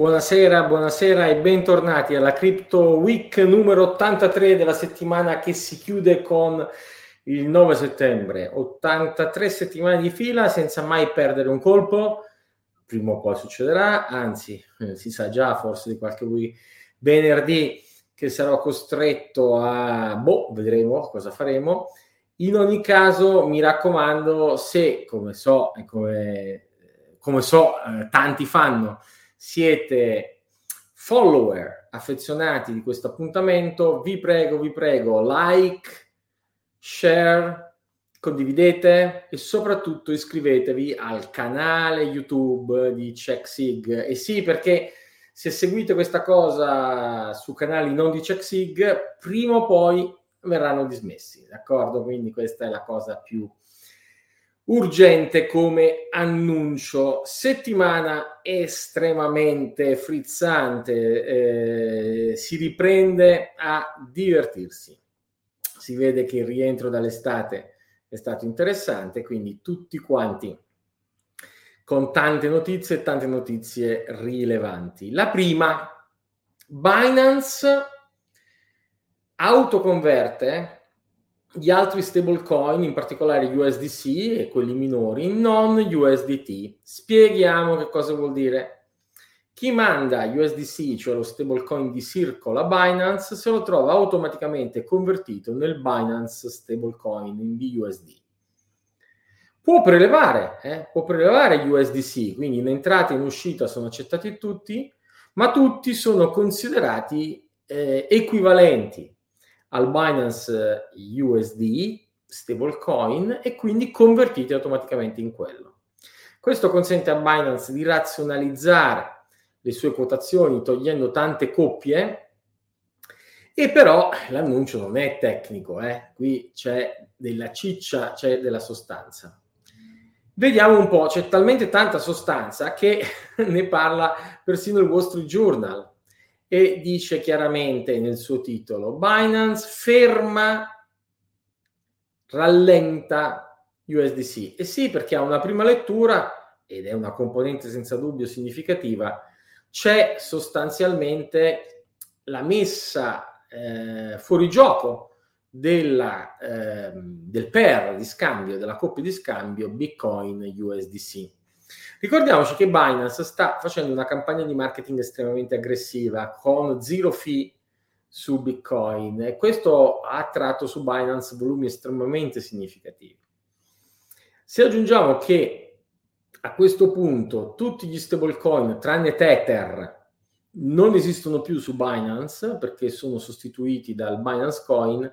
Buonasera, buonasera e bentornati alla Crypto Week numero 83 della settimana che si chiude con il 9 settembre. 83 settimane di fila senza mai perdere un colpo. Prima o poi succederà, anzi, eh, si sa già forse di qualche venerdì che sarò costretto a... boh, vedremo cosa faremo. In ogni caso, mi raccomando, se, come so e come, come so eh, tanti fanno, siete follower affezionati di questo appuntamento, vi prego, vi prego, like, share, condividete e soprattutto iscrivetevi al canale YouTube di CheckSig. E sì, perché se seguite questa cosa su canali non di CheckSig, prima o poi verranno dismessi, d'accordo? Quindi questa è la cosa più urgente come annuncio. Settimana estremamente frizzante, eh, si riprende a divertirsi. Si vede che il rientro dall'estate è stato interessante, quindi tutti quanti con tante notizie e tante notizie rilevanti. La prima, Binance autoconverte gli altri stablecoin, in particolare USDC e quelli minori, non USDT. Spieghiamo che cosa vuol dire. Chi manda USDC, cioè lo stablecoin di Circle a Binance, se lo trova automaticamente convertito nel Binance stablecoin in BUSD. Può prelevare, eh? può prelevare USDC, quindi in entrata e in uscita sono accettati tutti, ma tutti sono considerati eh, equivalenti al Binance eh, USD stablecoin e quindi convertiti automaticamente in quello. Questo consente a Binance di razionalizzare le sue quotazioni togliendo tante coppie e però l'annuncio non è tecnico, eh? qui c'è della ciccia, c'è della sostanza. Vediamo un po', c'è talmente tanta sostanza che ne parla persino il Wall Street Journal e dice chiaramente nel suo titolo Binance ferma, rallenta USDC. E sì, perché ha una prima lettura ed è una componente senza dubbio significativa, c'è sostanzialmente la messa eh, fuori gioco della, eh, del pair di scambio, della coppia di scambio Bitcoin USDC. Ricordiamoci che Binance sta facendo una campagna di marketing estremamente aggressiva con zero fee su Bitcoin e questo ha attratto su Binance volumi estremamente significativi. Se aggiungiamo che a questo punto tutti gli stablecoin tranne Tether non esistono più su Binance perché sono sostituiti dal Binance Coin,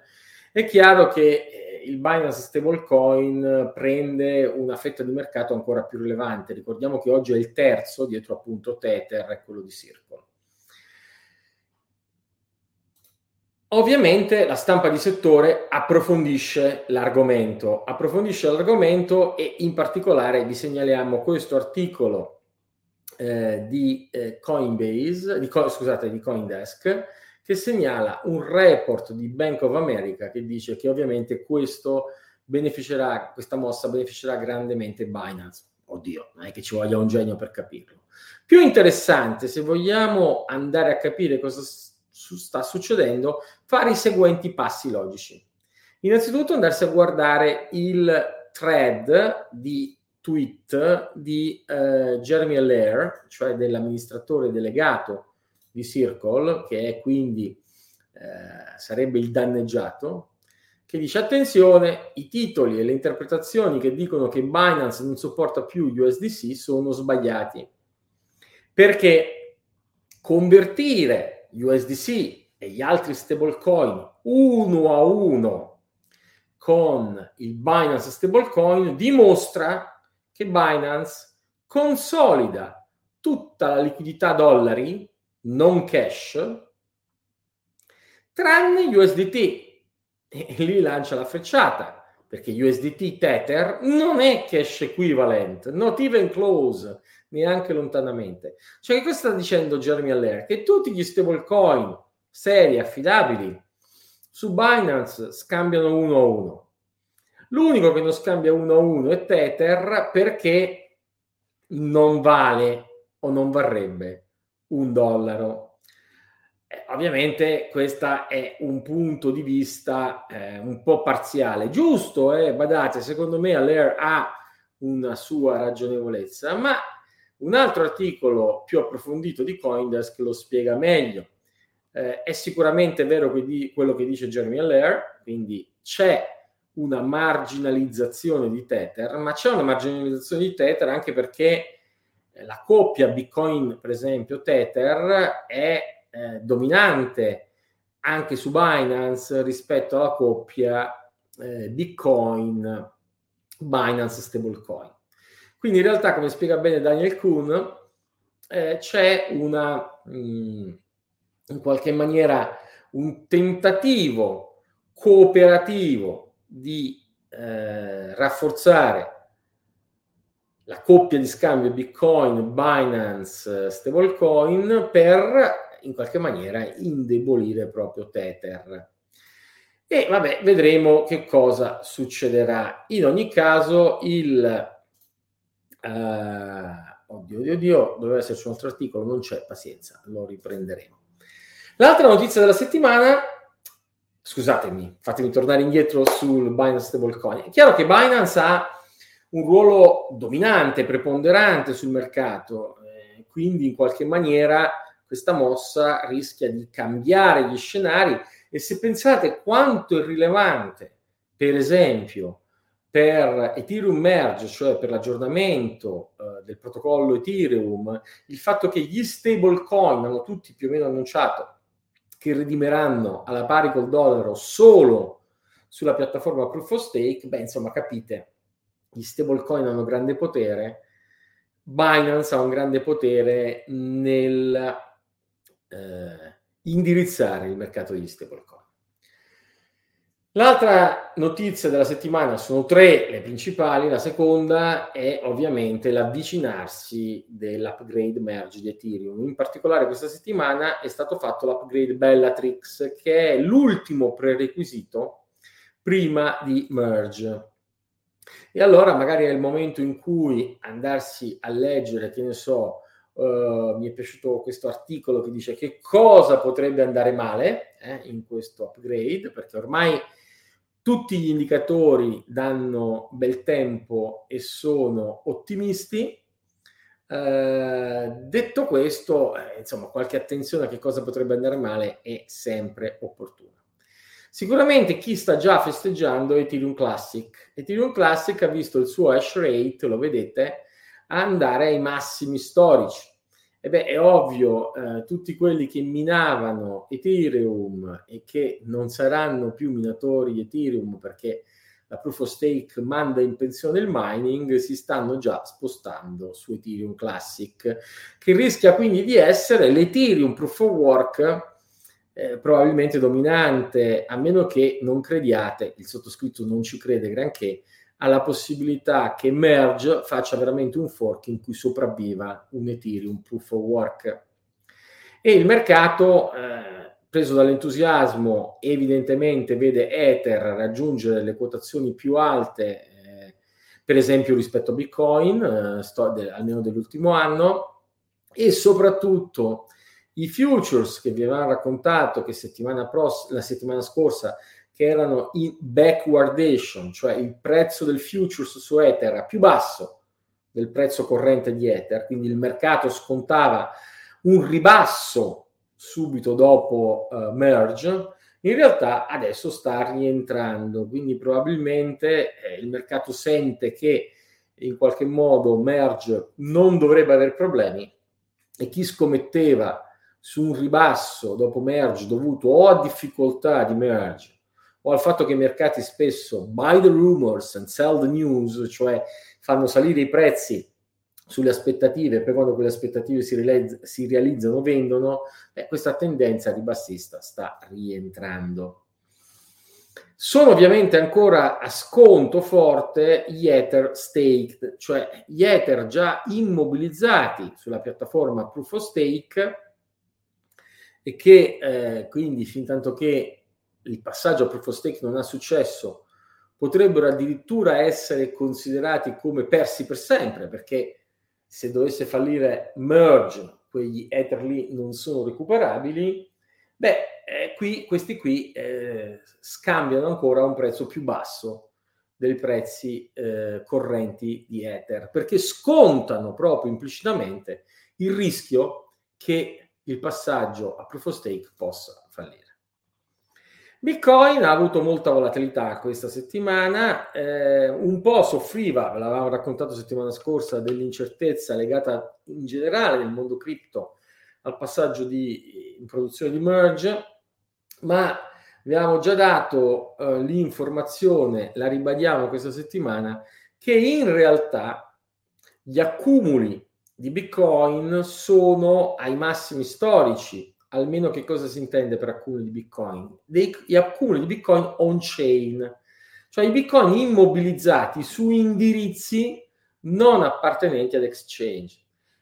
è chiaro che il Binance stablecoin prende una fetta di mercato ancora più rilevante. Ricordiamo che oggi è il terzo, dietro appunto Tether e quello di Circle. Ovviamente la stampa di settore approfondisce l'argomento, approfondisce l'argomento e in particolare vi segnaliamo questo articolo eh, di eh, Coinbase, di, scusate, di Coindesk, che segnala un report di Bank of America che dice che ovviamente questa mossa beneficerà grandemente Binance. Oddio, non è che ci voglia un genio per capirlo. Più interessante, se vogliamo andare a capire cosa sta succedendo, fare i seguenti passi logici. Innanzitutto andarsi a guardare il thread di tweet di eh, Jeremy Allaire, cioè dell'amministratore delegato di Circle, che è quindi eh, sarebbe il danneggiato, che dice attenzione, i titoli e le interpretazioni che dicono che Binance non sopporta più USDC sono sbagliati. Perché convertire USDC e gli altri stablecoin uno a uno con il Binance stablecoin dimostra che Binance consolida tutta la liquidità dollari non cash, tranne USDT. E lì lancia la frecciata, perché USDT Tether non è cash equivalent, not even close, neanche lontanamente. Cioè, che cosa sta dicendo Jeremy Allaire? Che tutti gli stablecoin seri, affidabili, su Binance scambiano uno a uno. L'unico che non scambia uno a uno è Tether perché non vale o non varrebbe un dollaro. Eh, ovviamente questo è un punto di vista eh, un po' parziale, giusto, eh? badate, secondo me Allaire ha una sua ragionevolezza, ma un altro articolo più approfondito di Coindesk lo spiega meglio. Eh, è sicuramente vero quello che dice Jeremy Allaire, quindi c'è una marginalizzazione di Tether, ma c'è una marginalizzazione di Tether anche perché la coppia Bitcoin, per esempio, Tether è eh, dominante anche su Binance rispetto alla coppia eh, Bitcoin Binance Stablecoin. Quindi in realtà, come spiega bene Daniel Kuhn, eh, c'è una, mh, mm, in qualche maniera, un tentativo cooperativo di eh, rafforzare la coppia di scambio Bitcoin, Binance, stablecoin per in qualche maniera indebolire proprio Tether. E vabbè, vedremo che cosa succederà. In ogni caso, il Uh, oddio, oddio, oddio, doveva esserci un altro articolo, non c'è, pazienza, lo riprenderemo. L'altra notizia della settimana, scusatemi, fatemi tornare indietro sul Binance Stablecoin. È chiaro che Binance ha un ruolo dominante, preponderante sul mercato, eh, quindi in qualche maniera questa mossa rischia di cambiare gli scenari. E se pensate quanto è rilevante, per esempio, per Ethereum Merge, cioè per l'aggiornamento eh, del protocollo Ethereum, il fatto che gli stablecoin hanno tutti più o meno annunciato che ridimeranno alla pari col dollaro solo sulla piattaforma Proof of Stake, beh, insomma, capite, gli stablecoin hanno grande potere, Binance ha un grande potere nel eh, indirizzare il mercato degli stablecoin. L'altra notizia della settimana sono tre, le principali. La seconda è ovviamente l'avvicinarsi dell'upgrade merge di Ethereum. In particolare questa settimana è stato fatto l'upgrade Bellatrix, che è l'ultimo prerequisito prima di merge. E allora magari è il momento in cui andarsi a leggere, che ne so, uh, mi è piaciuto questo articolo che dice che cosa potrebbe andare male eh, in questo upgrade, perché ormai tutti gli indicatori danno bel tempo e sono ottimisti. Eh, detto questo, eh, insomma, qualche attenzione a che cosa potrebbe andare male è sempre opportuna. Sicuramente chi sta già festeggiando Ethereum Classic. Ethereum Classic ha visto il suo hash rate, lo vedete, andare ai massimi storici. E beh, è ovvio, eh, tutti quelli che minavano Ethereum e che non saranno più minatori di Ethereum perché la proof of stake manda in pensione il mining, si stanno già spostando su Ethereum Classic, che rischia quindi di essere l'Ethereum proof of work eh, probabilmente dominante, a meno che non crediate, il sottoscritto non ci crede granché, alla possibilità che Merge faccia veramente un fork in cui sopravviva un Ethereum proof of work. E il mercato, eh, preso dall'entusiasmo, evidentemente vede Ether raggiungere le quotazioni più alte, eh, per esempio rispetto a Bitcoin, eh, sto, de, almeno dell'ultimo anno, e soprattutto i futures che vi avevamo raccontato che settimana pross- la settimana scorsa che erano in backwardation, cioè il prezzo del futures su Ether era più basso del prezzo corrente di Ether, quindi il mercato scontava un ribasso subito dopo uh, merge, in realtà adesso sta rientrando, quindi probabilmente eh, il mercato sente che in qualche modo merge non dovrebbe avere problemi e chi scommetteva su un ribasso dopo merge dovuto o a difficoltà di merge o al fatto che i mercati spesso buy the rumors and sell the news, cioè fanno salire i prezzi sulle aspettative, poi quando quelle aspettative si, realizz- si realizzano vendono, beh, questa tendenza ribassista sta rientrando. Sono ovviamente ancora a sconto forte gli Ether staked, cioè gli Ether già immobilizzati sulla piattaforma Proof of Stake e che eh, quindi fin tanto che il passaggio a proof of stake non ha successo, potrebbero addirittura essere considerati come persi per sempre, perché se dovesse fallire merge, quegli ether lì non sono recuperabili, beh, eh, qui, questi qui eh, scambiano ancora a un prezzo più basso dei prezzi eh, correnti di ether, perché scontano proprio implicitamente il rischio che il passaggio a proof of stake possa fallire. Bitcoin ha avuto molta volatilità questa settimana, eh, un po' soffriva, ve l'avevamo raccontato settimana scorsa, dell'incertezza legata in generale nel mondo cripto al passaggio di introduzione di merge, ma abbiamo già dato eh, l'informazione, la ribadiamo questa settimana, che in realtà gli accumuli di Bitcoin sono ai massimi storici almeno che cosa si intende per accumuli di Bitcoin? Dei, gli accumuli di Bitcoin on-chain, cioè i Bitcoin immobilizzati su indirizzi non appartenenti ad exchange.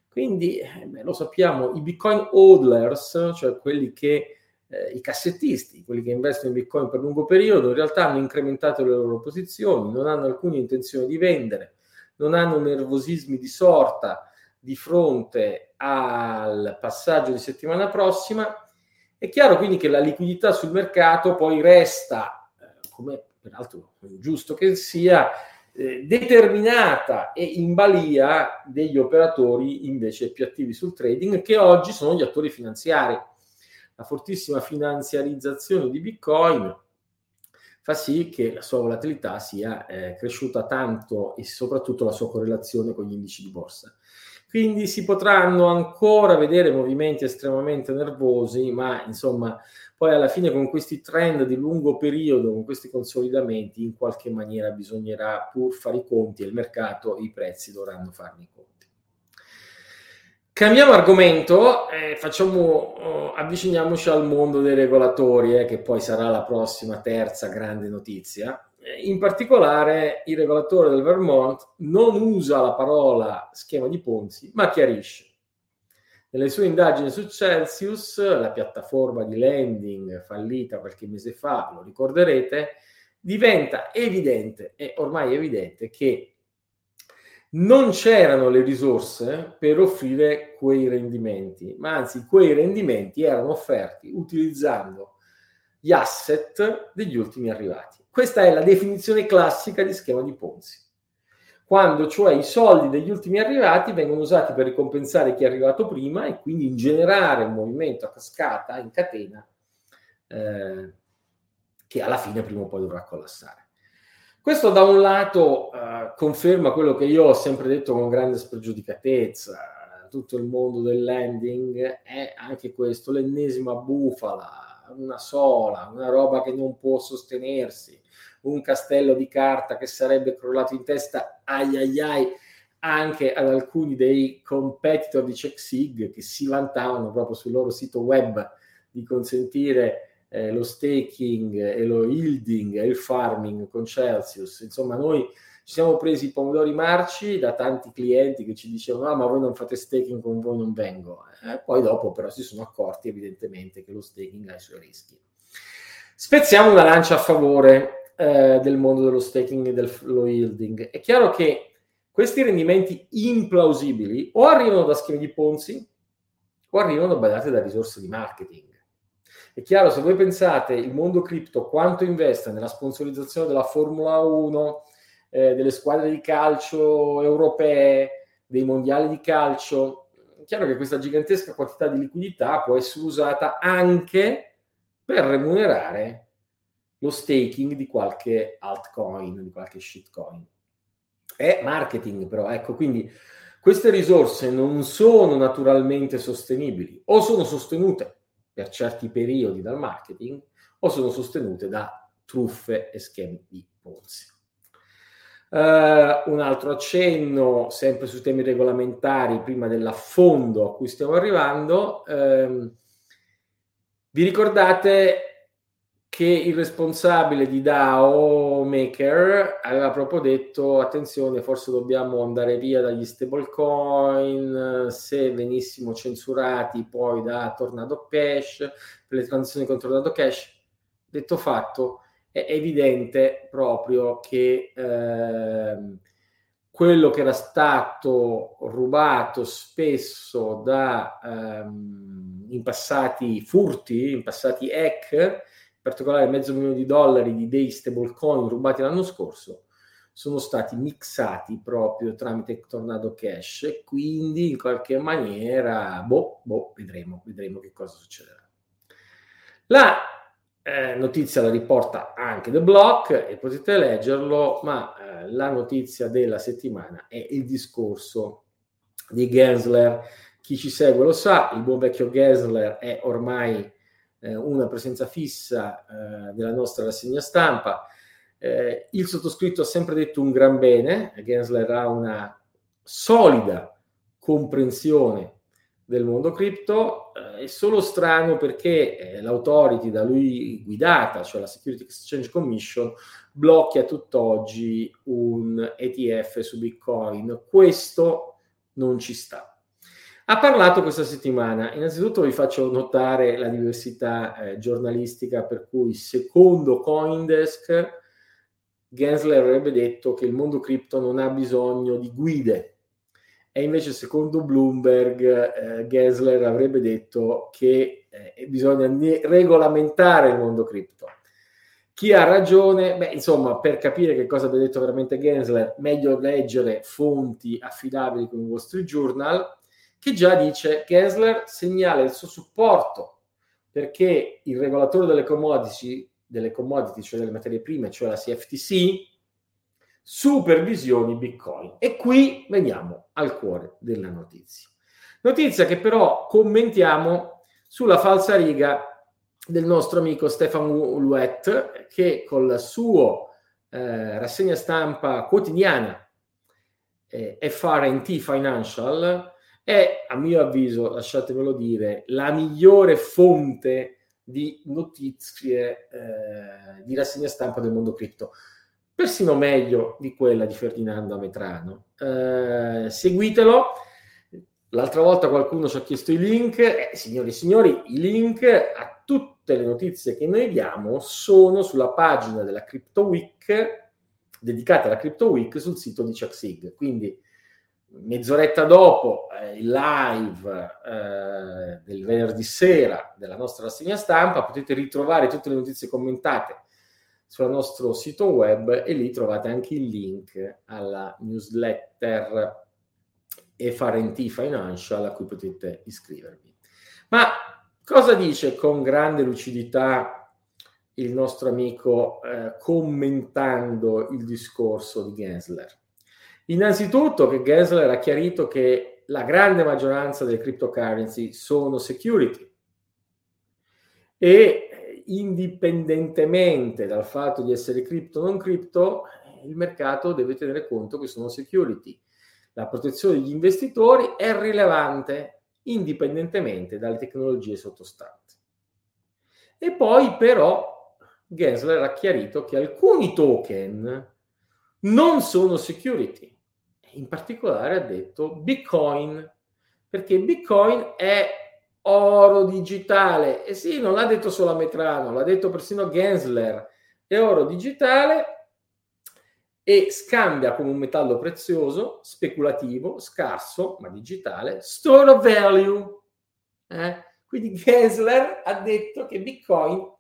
Quindi, eh, beh, lo sappiamo, i Bitcoin hodlers, cioè quelli che, eh, i cassettisti, quelli che investono in Bitcoin per lungo periodo, in realtà hanno incrementato le loro posizioni, non hanno alcuna intenzione di vendere, non hanno nervosismi di sorta, di fronte al passaggio di settimana prossima. È chiaro quindi che la liquidità sul mercato poi resta, eh, come peraltro giusto che sia, eh, determinata e in balia degli operatori invece più attivi sul trading, che oggi sono gli attori finanziari. La fortissima finanziarizzazione di Bitcoin fa sì che la sua volatilità sia eh, cresciuta tanto e soprattutto la sua correlazione con gli indici di borsa. Quindi si potranno ancora vedere movimenti estremamente nervosi, ma insomma, poi alla fine con questi trend di lungo periodo, con questi consolidamenti, in qualche maniera bisognerà pur fare i conti e il mercato, i prezzi dovranno farne i conti. Cambiamo argomento, eh, facciamo, oh, avviciniamoci al mondo dei regolatori, eh, che poi sarà la prossima terza grande notizia. In particolare il regolatore del Vermont non usa la parola schema di Ponzi, ma chiarisce. Nelle sue indagini su Celsius, la piattaforma di lending fallita qualche mese fa, lo ricorderete, diventa evidente, è ormai evidente, che non c'erano le risorse per offrire quei rendimenti, ma anzi quei rendimenti erano offerti utilizzando gli asset degli ultimi arrivati. Questa è la definizione classica di schema di Ponzi. Quando cioè i soldi degli ultimi arrivati vengono usati per ricompensare chi è arrivato prima e quindi ingenerare un movimento a cascata, in catena, eh, che alla fine prima o poi dovrà collassare. Questo da un lato eh, conferma quello che io ho sempre detto con grande spregiudicatezza, tutto il mondo del lending è anche questo, l'ennesima bufala, una sola, una roba che non può sostenersi, un castello di carta che sarebbe crollato in testa ai ai ai anche ad alcuni dei competitor di CheckSig che si vantavano proprio sul loro sito web di consentire eh, lo staking e lo yielding e il farming con Celsius. Insomma, noi ci siamo presi i pomodori marci da tanti clienti che ci dicevano: ah, ma voi non fate staking con voi, non vengo. Eh, poi dopo, però, si sono accorti evidentemente che lo staking ha i suoi rischi. Spezziamo una lancia a favore eh, del mondo dello staking e dello yielding. È chiaro che questi rendimenti implausibili o arrivano da schemi di Ponzi o arrivano badate da risorse di marketing. È chiaro, se voi pensate il mondo cripto quanto investe nella sponsorizzazione della Formula 1, eh, delle squadre di calcio europee, dei mondiali di calcio, è chiaro che questa gigantesca quantità di liquidità può essere usata anche per remunerare lo staking di qualche altcoin, di qualche shitcoin. È marketing però, ecco, quindi queste risorse non sono naturalmente sostenibili o sono sostenute per certi periodi dal marketing o sono sostenute da truffe e schemi di Ponzi. Uh, un altro accenno, sempre sui temi regolamentari, prima dell'affondo a cui stiamo arrivando. Uh, vi ricordate che il responsabile di DAO Maker aveva proprio detto attenzione forse dobbiamo andare via dagli stablecoin se venissimo censurati poi da Tornado Cash per le transazioni con Tornado Cash detto fatto è evidente proprio che eh, quello che era stato rubato spesso da um, in passati furti, in passati hack, in particolare mezzo milione di dollari di dei stablecoin rubati l'anno scorso, sono stati mixati proprio tramite Tornado Cash e quindi in qualche maniera, boh, boh, vedremo, vedremo che cosa succederà. La eh, notizia la riporta anche The Block e potete leggerlo, ma eh, la notizia della settimana è il discorso di Gensler. Chi ci segue lo sa, il buon vecchio Gensler è ormai eh, una presenza fissa eh, della nostra rassegna stampa. Eh, il sottoscritto ha sempre detto un gran bene, Gensler ha una solida comprensione del mondo cripto. Eh, è solo strano perché eh, l'autority da lui guidata, cioè la Security Exchange Commission, blocca tutt'oggi un ETF su Bitcoin. Questo non ci sta. Ha parlato questa settimana. Innanzitutto vi faccio notare la diversità eh, giornalistica per cui secondo Coindesk Gensler avrebbe detto che il mondo cripto non ha bisogno di guide e invece secondo Bloomberg eh, Gensler avrebbe detto che eh, bisogna regolamentare il mondo cripto. Chi ha ragione? Beh, insomma, per capire che cosa abbia detto veramente Gensler, meglio leggere fonti affidabili come Wall Street Journal, che già dice che Gensler segnala il suo supporto perché il regolatore delle commodity, delle commodity, cioè delle materie prime, cioè la CFTC, supervisioni Bitcoin. E qui veniamo al cuore della notizia. Notizia che però commentiamo sulla falsa riga del nostro amico Stefano Uluet che con la sua eh, rassegna stampa quotidiana eh, FRNT Financial è, a mio avviso, lasciatemelo dire, la migliore fonte di notizie eh, di rassegna stampa del mondo cripto persino meglio di quella di Ferdinando Ametrano. Eh, seguitelo. L'altra volta qualcuno ci ha chiesto i link. Eh, signori e signori, i link a tutte le notizie che noi diamo sono sulla pagina della Crypto Week dedicata alla Crypto Week sul sito di ChuckSig. Quindi mezz'oretta dopo eh, il live eh, del venerdì sera della nostra rassegna stampa potete ritrovare tutte le notizie commentate sul nostro sito web e lì trovate anche il link alla newsletter FRNT Financial a cui potete iscrivervi. Ma cosa dice con grande lucidità il nostro amico eh, commentando il discorso di Gensler? Innanzitutto che Gensler ha chiarito che la grande maggioranza delle cryptocurrency sono security e indipendentemente dal fatto di essere cripto o non cripto, il mercato deve tenere conto che sono security. La protezione degli investitori è rilevante indipendentemente dalle tecnologie sottostanti. E poi però Gensler ha chiarito che alcuni token non sono security. In particolare ha detto Bitcoin, perché Bitcoin è oro digitale. E sì, non l'ha detto solo a Metrano, l'ha detto persino Gensler. È oro digitale e scambia come un metallo prezioso, speculativo, scarso, ma digitale, store of value. Eh? Quindi Gensler ha detto che Bitcoin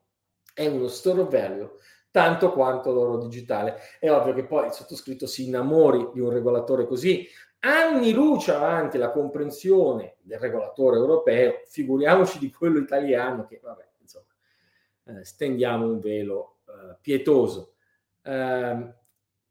è uno store of value tanto quanto l'oro digitale. È ovvio che poi il sottoscritto si innamori di un regolatore così, anni luce avanti la comprensione del regolatore europeo, figuriamoci di quello italiano che, vabbè, insomma, eh, stendiamo un velo eh, pietoso. Eh,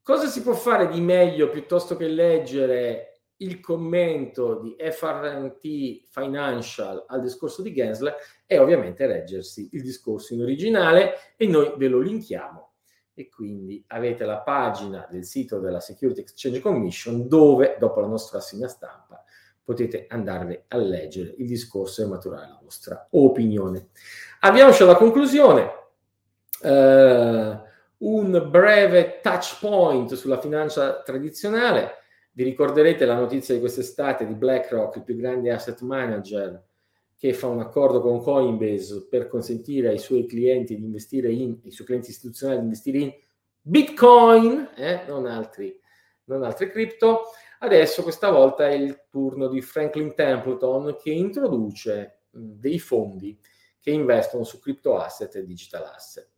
cosa si può fare di meglio piuttosto che leggere il commento di FRNT Financial al discorso di Gensler è ovviamente leggersi il discorso in originale e noi ve lo linkiamo e quindi avete la pagina del sito della Security Exchange Commission dove dopo la nostra assegna stampa potete andarvi a leggere il discorso e maturare la vostra opinione. Avviamoci alla conclusione. Uh, un breve touch point sulla finanza tradizionale. Vi ricorderete la notizia di quest'estate di BlackRock, il più grande asset manager che fa un accordo con Coinbase per consentire ai suoi clienti di investire in, ai suoi clienti istituzionali di investire in Bitcoin, eh, non altri non altre cripto. Adesso questa volta è il turno di Franklin Templeton che introduce dei fondi che investono su crypto asset e digital asset.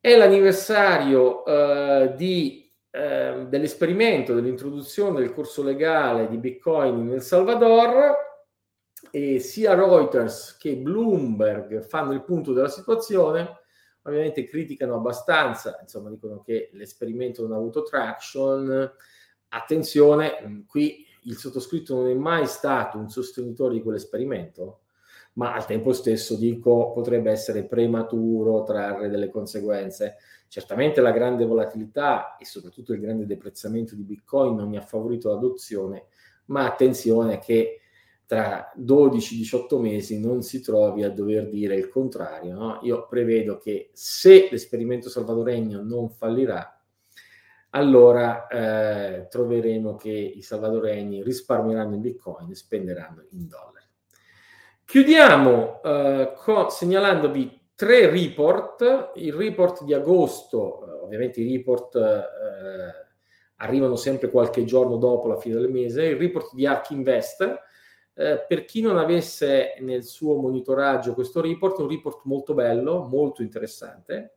È l'anniversario eh, di, eh, dell'esperimento dell'introduzione del corso legale di Bitcoin in El Salvador e sia Reuters che Bloomberg fanno il punto della situazione ovviamente criticano abbastanza, insomma dicono che l'esperimento non ha avuto traction. Attenzione, qui il sottoscritto non è mai stato un sostenitore di quell'esperimento, ma al tempo stesso dico potrebbe essere prematuro trarre delle conseguenze. Certamente la grande volatilità e soprattutto il grande deprezzamento di Bitcoin non mi ha favorito l'adozione, ma attenzione che tra 12-18 mesi non si trovi a dover dire il contrario. No? Io prevedo che se l'esperimento salvadoregno non fallirà, allora eh, troveremo che i salvadoregni risparmieranno in bitcoin e spenderanno in dollari. Chiudiamo eh, con, segnalandovi tre report. Il report di agosto, eh, ovviamente i report eh, arrivano sempre qualche giorno dopo la fine del mese, il report di Ark Invest eh, per chi non avesse nel suo monitoraggio questo report, è un report molto bello, molto interessante,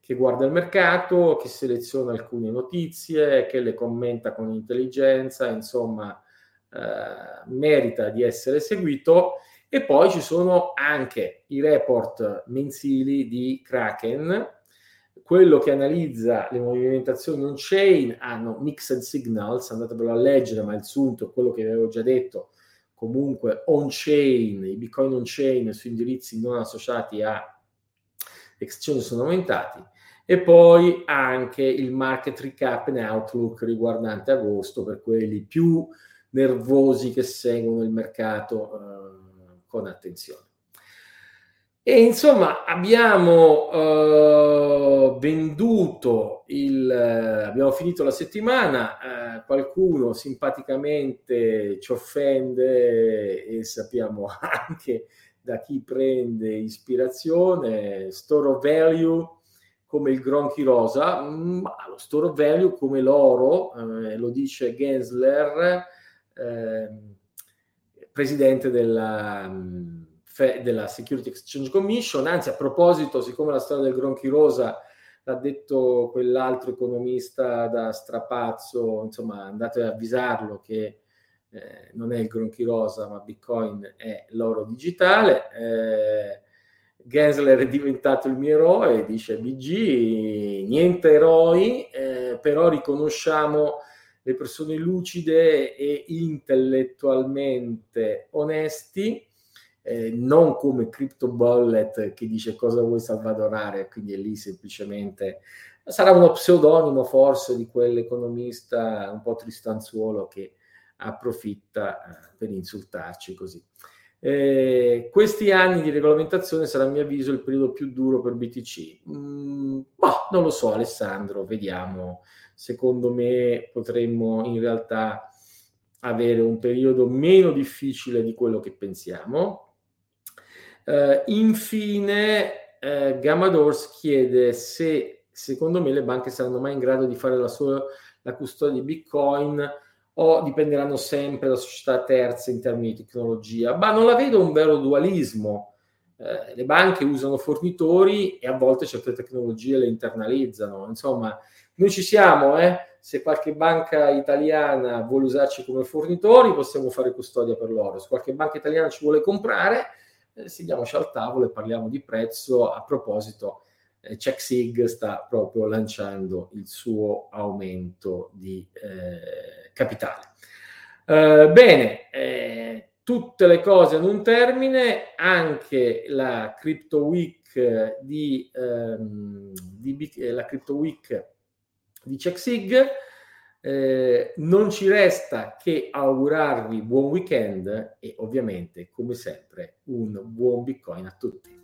che guarda il mercato, che seleziona alcune notizie, che le commenta con intelligenza, insomma, eh, merita di essere seguito. E poi ci sono anche i report mensili di Kraken, quello che analizza le movimentazioni on-chain hanno mixed signals, andatevelo a leggere, ma il sunto, quello che avevo già detto, comunque on-chain, i bitcoin on-chain su indirizzi non associati a exchange sono aumentati e poi anche il market recap and outlook riguardante agosto per quelli più nervosi che seguono il mercato eh, con attenzione. E insomma abbiamo uh, venduto il, uh, abbiamo finito la settimana, uh, qualcuno simpaticamente ci offende e sappiamo anche da chi prende ispirazione, store value come il Gronchi Rosa, ma lo store value come l'oro, eh, lo dice Gensler, ehm, presidente della... Della Security Exchange Commission, anzi a proposito, siccome la storia del Gronchi Rosa l'ha detto quell'altro economista da strapazzo, insomma andate ad avvisarlo che eh, non è il Gronchi Rosa ma Bitcoin è l'oro digitale. Eh, Gensler è diventato il mio eroe, dice BG, niente eroi, eh, però riconosciamo le persone lucide e intellettualmente onesti eh, non come Crypto Bullet che dice cosa vuoi salvadorare, quindi è lì semplicemente sarà uno pseudonimo forse di quell'economista un po' tristanzuolo che approfitta eh, per insultarci così. Eh, questi anni di regolamentazione sarà a mio avviso il periodo più duro per BTC. Mm, boh, non lo so Alessandro, vediamo. Secondo me potremmo in realtà avere un periodo meno difficile di quello che pensiamo. Uh, infine, Gamma Doors chiede se secondo me le banche saranno mai in grado di fare la, sola, la custodia di Bitcoin o dipenderanno sempre da società terze in termini di tecnologia. Ma non la vedo un vero dualismo. Uh, le banche usano fornitori e a volte certe tecnologie le internalizzano. Insomma, noi ci siamo, eh? se qualche banca italiana vuole usarci come fornitori, possiamo fare custodia per loro. Se qualche banca italiana ci vuole comprare, eh, sediamoci al tavolo e parliamo di prezzo. A proposito, eh, CheckSig sta proprio lanciando il suo aumento di eh, capitale. Eh, bene, eh, tutte le cose hanno un termine, anche la Crypto Week di, ehm, di la Crypto Week di CheckSig eh, non ci resta che augurarvi buon weekend e ovviamente, come sempre, un buon Bitcoin a tutti.